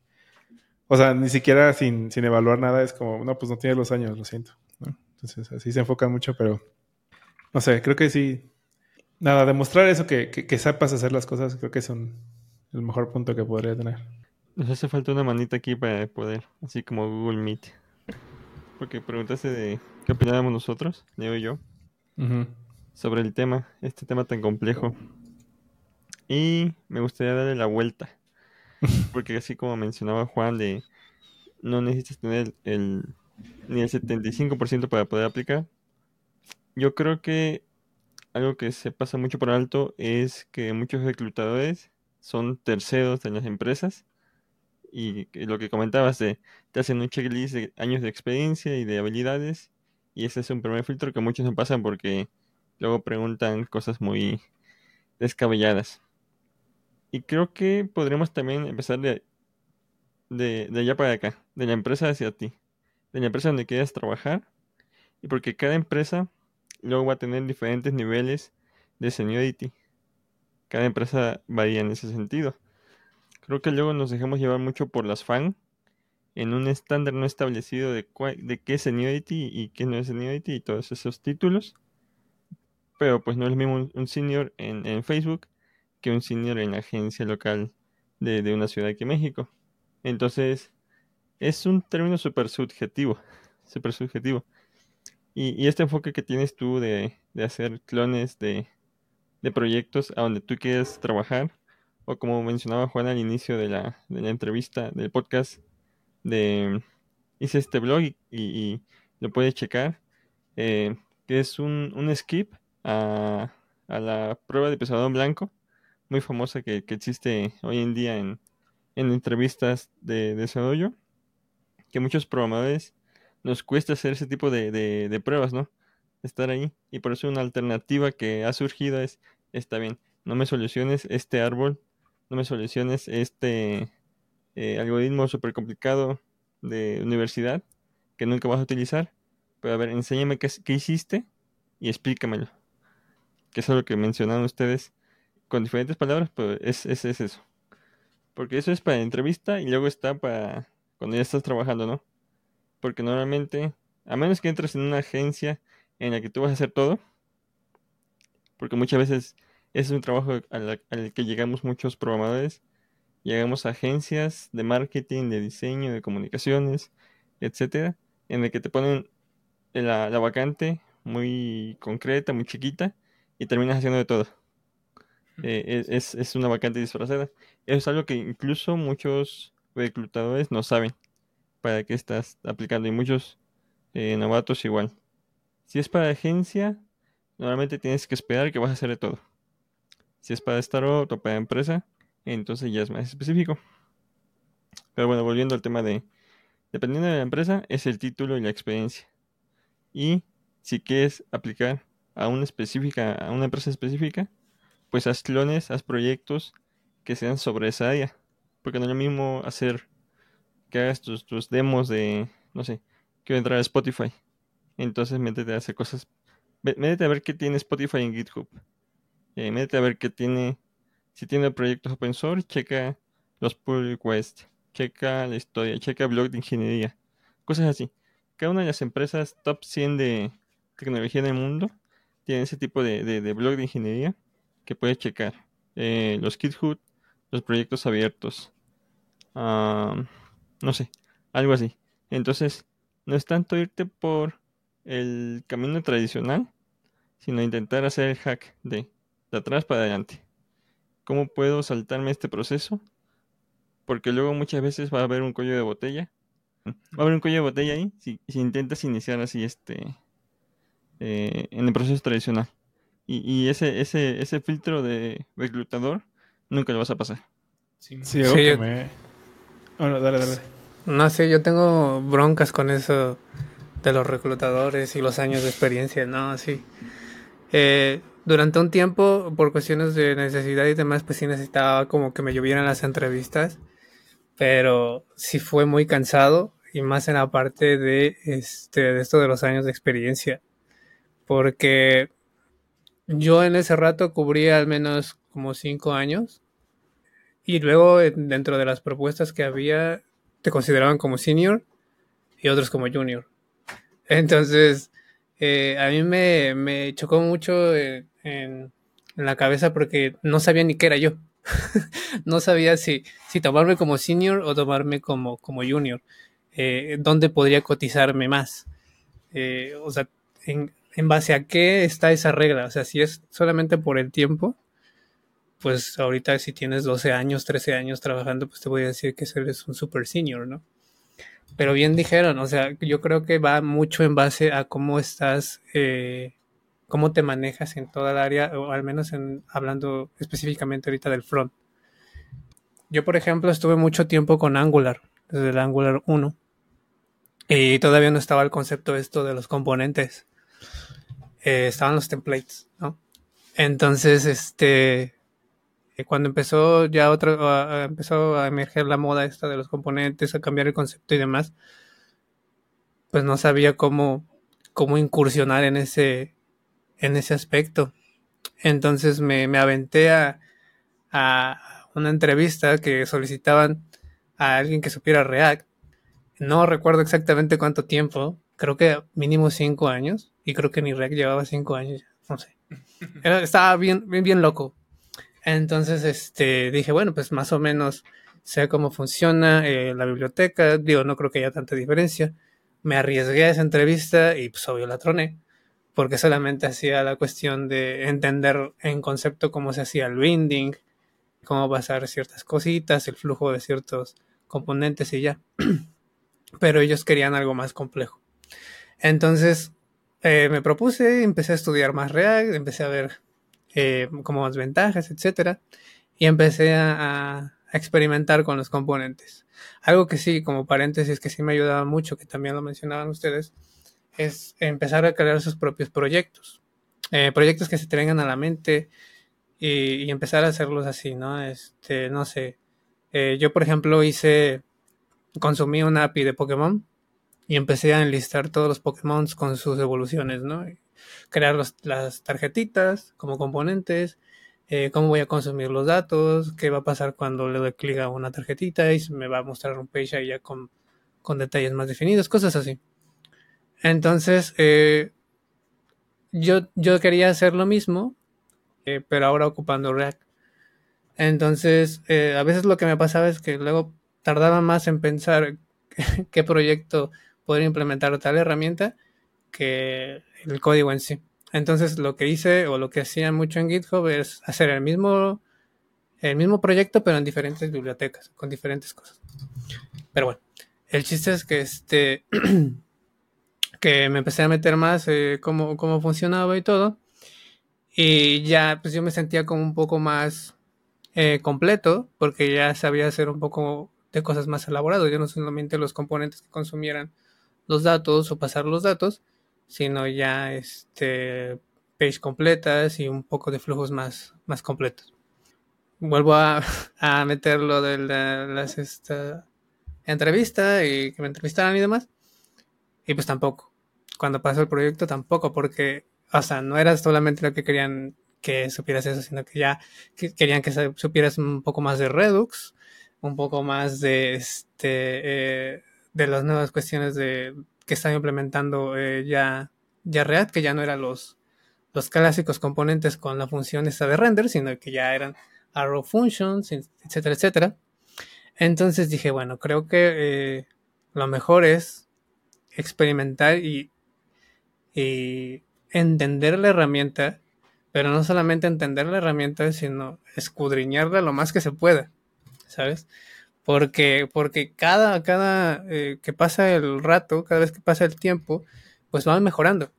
o sea, ni siquiera sin, sin evaluar nada es como, no, pues no tiene los años, lo siento. ¿no? Entonces, así se enfocan mucho, pero no sé, creo que sí. Nada, demostrar eso, que, que, sepas hacer las cosas, creo que es un, el mejor punto que podría tener. Nos hace falta una manita aquí para poder, así como Google Meet. Porque preguntaste de qué opinábamos nosotros, Leo y yo, sobre el tema, este tema tan complejo. Y me gustaría darle la vuelta. *laughs* Porque así como mencionaba Juan, de no necesitas tener el, ni el 75% para poder aplicar. Yo creo que algo que se pasa mucho por alto es que muchos reclutadores son terceros de las empresas y lo que comentabas de te hacen un checklist de años de experiencia y de habilidades y ese es un primer filtro que muchos no pasan porque luego preguntan cosas muy descabelladas. Y creo que podríamos también empezar de, de, de allá para acá, de la empresa hacia ti, de la empresa donde quieras trabajar y porque cada empresa luego va a tener diferentes niveles de seniority. Cada empresa varía en ese sentido. Creo que luego nos dejamos llevar mucho por las fan en un estándar no establecido de, de qué es seniority y qué no es seniority y todos esos títulos. Pero pues no es lo mismo un senior en, Facebook que un senior en la agencia local de, de una ciudad aquí en México. Entonces, es un término súper subjetivo. Súper *laughs* subjetivo. Y, y, este enfoque que tienes tú de, de hacer clones de, de proyectos a donde tú quieres trabajar o como mencionaba Juan al inicio de la, de la entrevista del podcast, de hice este blog y, lo puedes checar, eh, que es un, un skip a, a, la prueba de pesadón blanco, muy famosa que, que existe hoy en día en, en entrevistas de, desarrollo, que muchos programadores nos cuesta hacer ese tipo de, de pruebas, ¿no? Estar ahí. Y por eso una alternativa que ha surgido es, está bien, no me soluciones este árbol no me soluciones este eh, algoritmo súper complicado de universidad que nunca vas a utilizar. Pero a ver, enséñame qué, hiciste y explícamelo. Que es lo que mencionaron ustedes con diferentes palabras, pero es, es, es eso. Porque eso es para entrevista y luego está para cuando ya estás trabajando, ¿no? Porque normalmente, a menos que entres en una agencia en la que tú vas a hacer todo, porque muchas veces es un trabajo al, que llegamos muchos programadores. Llegamos a agencias de marketing, de diseño, de comunicaciones, etcétera, en el que te ponen la, vacante muy concreta, muy chiquita, y terminas haciendo de todo. Eh, es, una vacante disfrazada. Eso es algo que incluso muchos reclutadores no saben para qué estás aplicando, y muchos eh, novatos igual. Si es para agencia, normalmente tienes que esperar que vas a hacer de todo. Si es para startup o para empresa, entonces ya es más específico. Pero bueno, volviendo al tema de, dependiendo de la empresa, es el título y la experiencia. Y si quieres aplicar a una específica, a una empresa específica, pues haz clones, haz proyectos que sean sobre esa área. Porque no es lo mismo hacer que hagas tus, tus demos de, no sé, quiero entrar a Spotify. Entonces métete a hacer cosas. Métete a ver qué tiene Spotify en GitHub. Eh, métete a ver qué tiene. Si tiene proyectos open source, checa los pull requests, checa la historia, checa blog de ingeniería, cosas así. Cada una de las empresas top 100 de tecnología en el mundo tiene ese tipo de, de, blog de ingeniería que puedes checar. Eh, los GitHub, los proyectos abiertos. no sé, algo así. Entonces, no es tanto irte por el camino tradicional, sino intentar hacer el hack de de atrás para adelante. ¿cómo puedo saltarme este proceso? Porque luego muchas veces va a haber un cuello de botella. Va a haber un cuello de botella ahí si, si intentas iniciar así este eh, en el proceso tradicional. Y, y, ese, ese, ese filtro de reclutador nunca lo vas a pasar. Sí, sí, sí yo... me... Bueno, dale, dale. No sé, yo tengo broncas con eso de los reclutadores y los años de experiencia, ¿no? Sí. Eh, durante un tiempo, por cuestiones de necesidad y demás, pues sí necesitaba como que me llovieran las entrevistas, pero sí fue muy cansado y más en la parte de, este, de esto de los años de experiencia, porque yo en ese rato cubría al menos como cinco años y luego dentro de las propuestas que había te consideraban como senior y otros como junior. Entonces, eh, a mí me, me, chocó mucho en, en, la cabeza porque no sabía ni qué era yo. *laughs* no sabía si, si tomarme como senior o tomarme como, como junior. Eh, ¿Dónde podría cotizarme más? Eh, o sea, en, en base a qué está esa regla. O sea, si es solamente por el tiempo, pues ahorita si tienes 12 años, 13 años trabajando, pues te voy a decir que eres un super senior, ¿no? Pero bien dijeron, o sea, yo creo que va mucho en base a cómo estás, eh, cómo te manejas en toda el área, o al menos en, hablando específicamente ahorita del front. Yo, por ejemplo, estuve mucho tiempo con Angular, desde el Angular 1, y todavía no estaba el concepto esto de los componentes. Eh, estaban los templates, ¿no? Entonces, este, cuando empezó ya otra, empezó a emerger la moda esta de los componentes, a cambiar el concepto y demás, pues no sabía cómo, cómo incursionar en ese, en ese aspecto. Entonces me, me aventé a, a una entrevista que solicitaban a alguien que supiera React. No recuerdo exactamente cuánto tiempo, creo que mínimo cinco años, y creo que ni React llevaba cinco años, no sé. estaba bien, bien loco. Entonces, este, dije, bueno, pues más o menos sé cómo funciona eh, la biblioteca. Digo, no creo que haya tanta diferencia. Me arriesgué a esa entrevista y pues obvio la troné, porque solamente hacía la cuestión de entender en concepto cómo se hacía el binding, cómo pasar ciertas cositas, el flujo de ciertos componentes y ya. *clears throat* Pero ellos querían algo más complejo. Entonces, eh, me propuse, empecé a estudiar más React, empecé a ver eh, como ventajas, etcétera, y empecé a, experimentar con los componentes. Algo que sí, como paréntesis, que sí me ayudaba mucho, que también lo mencionaban ustedes, es empezar a crear sus propios proyectos. Eh, proyectos que se te a la mente y, empezar a hacerlos así, ¿no? Este, no sé. Eh, yo, por ejemplo, hice, consumí una API de Pokémon y empecé a enlistar todos los Pokémon con sus evoluciones, ¿no? Crear las tarjetitas como componentes, eh, cómo voy a consumir los datos, qué va a pasar cuando le doy clic a una tarjetita y me va a mostrar un page ahí ya con, con detalles más definidos, cosas así. Entonces, eh, yo, yo quería hacer lo mismo, eh, pero ahora ocupando React. Entonces, a veces lo que me pasaba es que luego tardaba más en pensar *laughs* qué proyecto podría implementar tal herramienta que el código en sí. Entonces lo que hice o lo que hacía mucho en GitHub es hacer el mismo, el mismo proyecto pero en diferentes bibliotecas, con diferentes cosas. Pero bueno, el chiste es que este *clears throat* que me empecé a meter más eh, cómo, cómo funcionaba y todo. Y ya pues yo me sentía como un poco más eh, completo porque ya sabía hacer un poco de cosas más elaboradas. Ya no solamente los componentes que consumieran los datos o pasar los datos, sino ya este page completas y un poco de flujos más, más completos. Vuelvo a, *laughs* a meter lo de las esta, entrevista y que me entrevistaran y demás. Y pues tampoco. Cuando pasó el proyecto tampoco, porque, o sea, no era solamente lo que querían que supieras eso, sino que ya querían que supieras un poco más de Redux, un poco más de este eh, de las nuevas cuestiones de que están implementando eh, ya, ya React, que ya no eran los, los clásicos componentes con la función esta de render, sino que ya eran arrow functions, etcétera, etcétera. Entonces dije, bueno, creo que eh, lo mejor es experimentar y, y entender la herramienta pero no solamente entender la herramienta, sino escudriñarla lo más que se pueda, ¿sabes? Porque, porque cada, cada eh, que pasa el rato, cada vez que pasa el tiempo, pues van mejorando.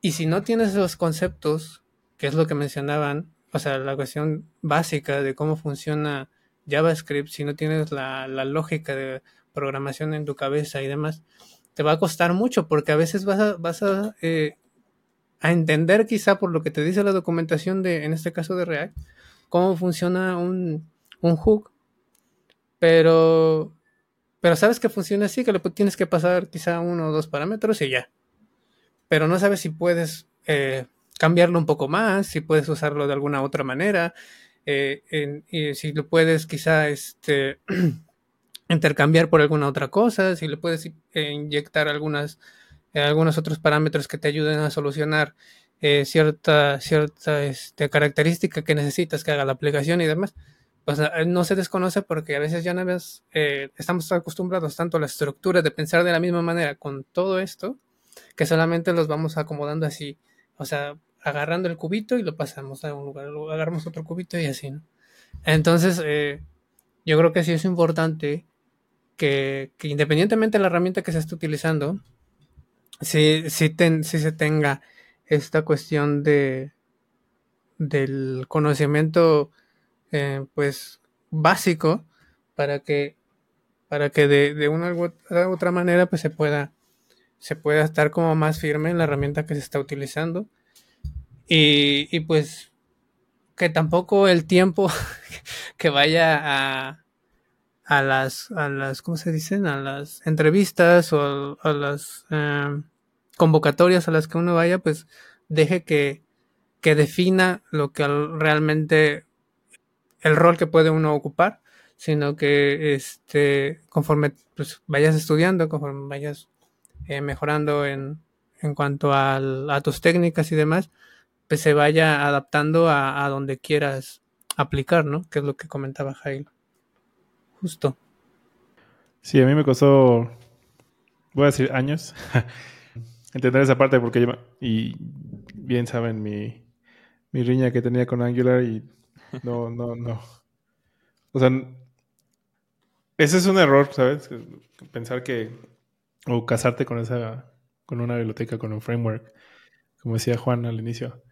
Y si no tienes esos conceptos, que es lo que mencionaban, o sea, la cuestión básica de cómo funciona JavaScript, si no tienes la, lógica de programación en tu cabeza y demás, te va a costar mucho porque a veces vas a, vas a eh, a entender quizá por lo que te dice la documentación de, en este caso de React, cómo funciona un, un hook, pero, pero sabes que funciona así, que le tienes que pasar quizá uno o dos parámetros y ya. Pero no sabes si puedes eh, cambiarlo un poco más, si puedes usarlo de alguna otra manera, eh, y si lo puedes quizá este, *clears throat* intercambiar por alguna otra cosa, si le puedes eh, inyectar algunas eh, algunos otros parámetros que te ayuden a solucionar eh, cierta, cierta este, característica que necesitas que haga la aplicación y demás, eh, no se desconoce porque a veces ya no vez estamos acostumbrados tanto a la estructura de pensar de la misma manera con todo esto, que solamente los vamos acomodando así, o sea, agarrando el cubito y lo pasamos a un lugar, luego agarramos otro cubito y así, ¿no? Entonces, yo creo que sí es importante que, independientemente de la herramienta que se esté utilizando, si se tenga esta cuestión de del conocimiento eh, pues básico para que para que de, una u otra manera pues se pueda se pueda estar como más firme en la herramienta que se está utilizando y, y pues que tampoco el tiempo *laughs* que vaya a, a las, a las, ¿cómo se dicen? A las entrevistas o a, las eh, convocatorias a las que uno vaya, pues deje que, que defina lo que realmente el rol que puede uno ocupar, sino que este, conforme pues, vayas estudiando, conforme vayas eh, mejorando en, en cuanto a, tus técnicas y demás, pues se vaya adaptando a, donde quieras aplicar, ¿no? Que es lo que comentaba Jairo justo. Sí, a mí me costó, voy a decir años, *laughs* entender esa parte porque yo, y bien saben mi, mi riña que tenía con Angular y no, no, no. O sea, ese es un error, ¿sabes? Pensar que, o casarte con esa, con una biblioteca, con un framework, como decía Juan al inicio.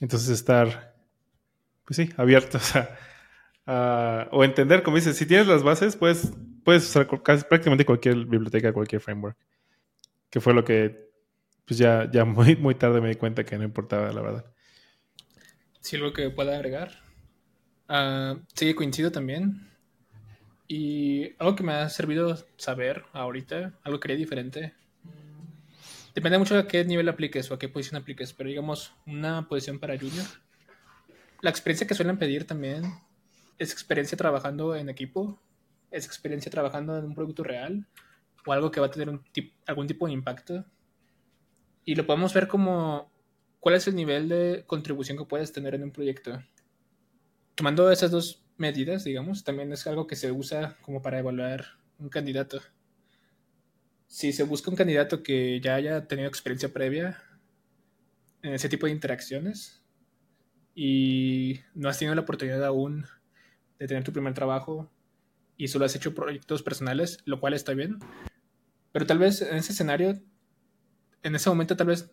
Entonces estar, pues sí, abierto, *laughs* o sea, o entender, como dices, si tienes las bases, puedes, puedes usar prácticamente cualquier biblioteca, cualquier framework. Que fue lo que pues ya, ya muy, muy tarde me di cuenta que no importaba, la verdad. Sí, algo que pueda agregar. Uh, sí, coincido también. Y algo que me ha servido saber ahorita, algo que haría diferente. Depende mucho de qué nivel apliques o a qué posición apliques, pero digamos, una posición para junior. La experiencia que suelen pedir también es experiencia trabajando en equipo, es experiencia trabajando en un producto real o algo que va a tener algún tipo de impacto. Y lo podemos ver como cuál es el nivel de contribución que puedes tener en un proyecto. Tomando esas dos medidas, digamos, también es algo que se usa como para evaluar un candidato. Si se busca un candidato que ya haya tenido experiencia previa en ese tipo de interacciones y no has tenido la oportunidad aún de tener tu primer trabajo y solo has hecho proyectos personales, lo cual está bien. Pero tal vez en ese escenario, en ese momento tal vez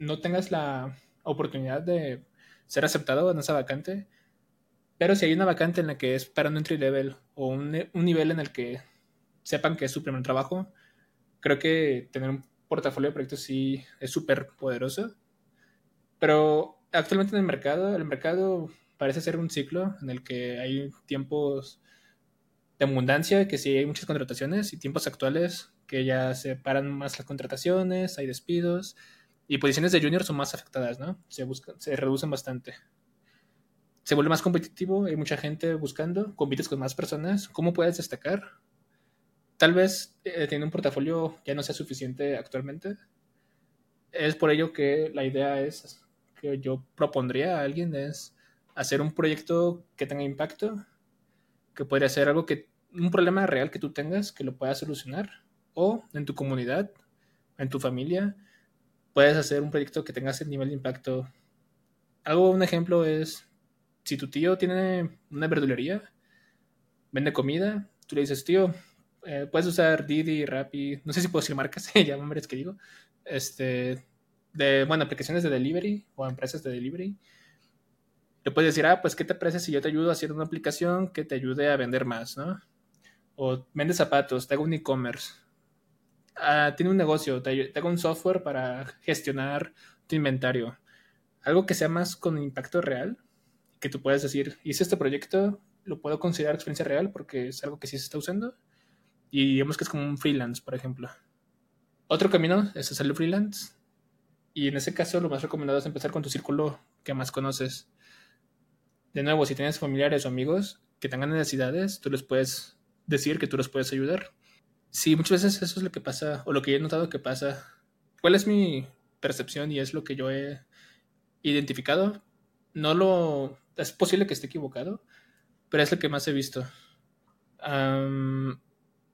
no tengas la oportunidad de ser aceptado en esa vacante. Pero si hay una vacante en la que es para un entry level o un, un nivel en el que sepan que es su primer trabajo, creo que tener un portafolio de proyectos sí es súper poderoso. Pero actualmente en el mercado, el mercado parece ser un ciclo en el que hay tiempos de abundancia, que sí hay muchas contrataciones, y tiempos actuales que ya se paran más las contrataciones, hay despidos, y posiciones de junior son más afectadas, ¿no? Se, buscan, se reducen bastante. Se vuelve más competitivo, hay mucha gente buscando, compites con más personas. ¿Cómo puedes destacar? Tal vez eh, tiene un portafolio ya no sea suficiente actualmente. Es por ello que la idea es que yo propondría a alguien es hacer un proyecto que tenga impacto, que podría ser algo que, un problema real que tú tengas, que lo puedas solucionar, o en tu comunidad, en tu familia, puedes hacer un proyecto que tenga ese nivel de impacto algo, un ejemplo es, si tu tío tiene una verdulería, vende comida, tú le dices, tío, eh, puedes usar Didi, Rappi, no sé si puedo decir marcas, *laughs* ya nombres que digo, este, de, bueno, aplicaciones de delivery o empresas de delivery. Le puedes decir, ah, pues, ¿qué te parece si yo te ayudo a hacer una aplicación que te ayude a vender más, ¿no? O vende zapatos, te hago un e-commerce. Ah, tiene un negocio, te, te hago un software para gestionar tu inventario. Algo que sea más con impacto real, que tú puedas decir, hice este proyecto, lo puedo considerar experiencia real porque es algo que sí se está usando. Y digamos que es como un freelance, por ejemplo. Otro camino es hacerlo freelance. Y en ese caso lo más recomendado es empezar con tu círculo que más conoces. De nuevo, si tienes familiares o amigos que tengan necesidades, tú les puedes decir que tú los puedes ayudar. Sí, muchas veces eso es lo que pasa, o lo que he notado que pasa. ¿Cuál es mi percepción y es lo que yo he identificado? No lo... Es posible que esté equivocado, pero es lo que más he visto. en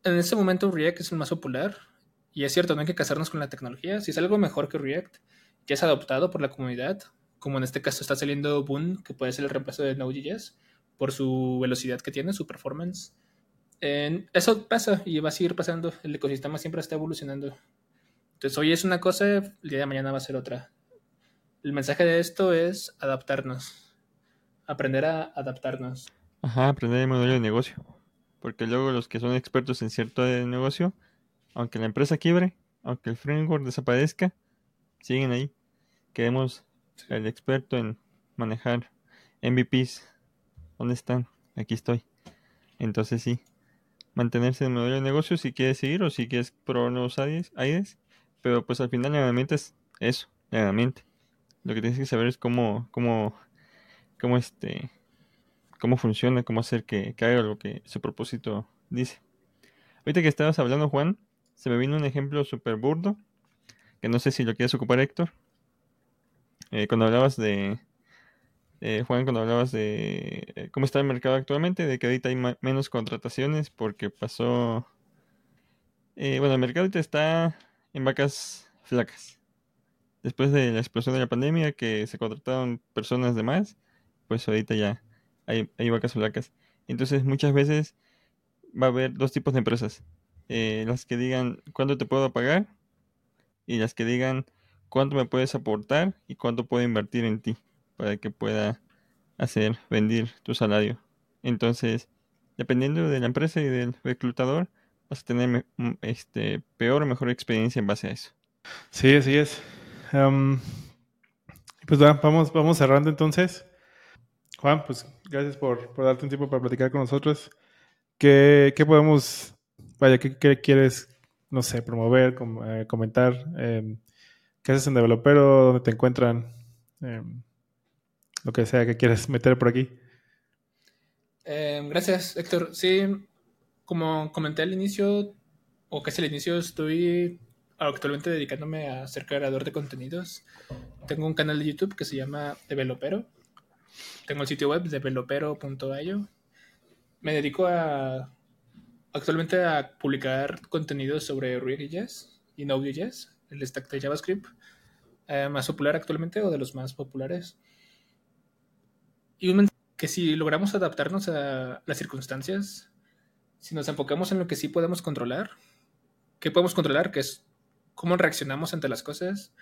este momento React es el más popular y es cierto, no hay que casarnos con la tecnología. Si es algo mejor que React, ya es adoptado por la comunidad, como en este caso está saliendo Boon, que puede ser el reemplazo de Node.js por su velocidad que tiene, su performance. eso pasa y va a seguir pasando. El ecosistema siempre está evolucionando. Entonces, hoy es una cosa, el día de mañana va a ser otra. El mensaje de esto es adaptarnos. Aprender a adaptarnos. Ajá, aprender el modelo de negocio. Porque luego los que son expertos en cierto negocio, aunque la empresa quiebre, aunque el framework desaparezca, siguen ahí. Queremos el experto en manejar MVPs. ¿Dónde están? Aquí estoy. Entonces sí, mantenerse en el modelo de negocio si quieres seguir o si quieres probar nuevos aires. Pero pues al final la herramienta es eso, la herramienta. Lo que tienes que saber es cómo, cómo, cómo este cómo funciona, cómo hacer que, haga lo que su propósito dice. Ahorita que estabas hablando, Juan, se me vino un ejemplo súper burdo, que no sé si lo quieres ocupar, Héctor. Eh, cuando hablabas de, eh, Juan, cuando hablabas de eh, cómo está el mercado actualmente, de que ahorita hay menos contrataciones porque pasó... bueno, el mercado ahorita está en vacas flacas. Después de la explosión de la pandemia, que se contrataron personas de más, pues ahorita ya hay, vacas flacas. Entonces muchas veces va a haber dos tipos de empresas. Eh, las que digan cuánto te puedo pagar y las que digan cuánto me puedes aportar y cuánto puedo invertir en ti para que pueda hacer vendir tu salario. Entonces, dependiendo de la empresa y del reclutador, vas a tener este, peor o mejor experiencia en base a eso. Sí, así es. pues vamos, vamos cerrando entonces. Juan, pues gracias por, darte un tiempo para platicar con nosotros. ¿Qué, podemos, vaya, qué, quieres, no sé, promover, eh, comentar? Em, ¿Qué haces en Developero? ¿Dónde te encuentran? Em, lo que sea que quieres meter por aquí. Em, gracias, Héctor. Sí, como comenté al inicio, o casi al inicio, estoy actualmente dedicándome a ser creador de contenidos. Tengo un canal de YouTube que se llama Developero tengo el sitio web developero.io. Me dedico a actualmente a publicar contenidos sobre React.js y Node.js, el stack de JavaScript eh, más popular actualmente o de los más populares. Y un que si logramos adaptarnos a las circunstancias, si nos enfocamos en lo que sí podemos controlar, ¿qué podemos controlar? Que es cómo reaccionamos ante las cosas,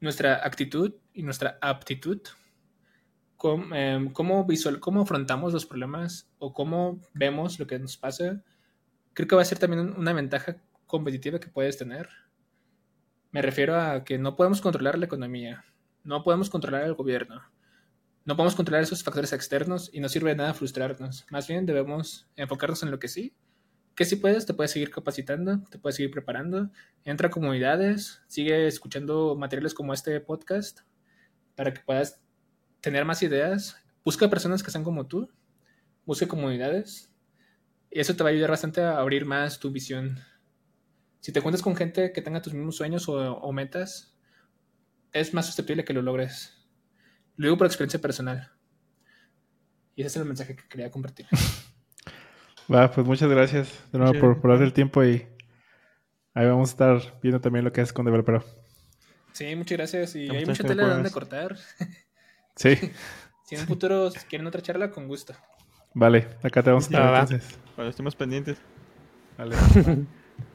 nuestra actitud y nuestra aptitud Em, cómo, visual, cómo afrontamos los problemas o cómo vemos lo que nos pasa, creo que va a ser también una ventaja competitiva que puedes tener. Me refiero a que no podemos controlar la economía, no podemos controlar el gobierno, no podemos controlar esos factores externos y no sirve de nada frustrarnos. Más bien debemos enfocarnos en lo que sí. Que si puedes, te puedes seguir capacitando, te puedes seguir preparando, entra a comunidades, sigue escuchando materiales como este podcast para que puedas tener más ideas, busca personas que sean como tú, busca comunidades y eso te va a ayudar bastante a abrir más tu visión. Si te cuentas con gente que tenga tus mismos sueños o, metas, es más susceptible que lo logres. Lo digo por experiencia personal. Y ese es el mensaje que quería compartir. *laughs* Va, pues muchas gracias de nuevo por, por el tiempo y ahí vamos a estar viendo también lo que haces con Developer. Sí, muchas gracias. Y hay mucha tela de donde cortar. *laughs* Sí. *laughs* Si en un futuro quieren otra charla, con gusto. Vale, acá te vamos a estar va. entonces. Cuando estemos pendientes. Vale.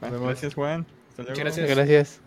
*laughs* Gracias, Juan. Hasta luego. Muchas gracias. Gracias.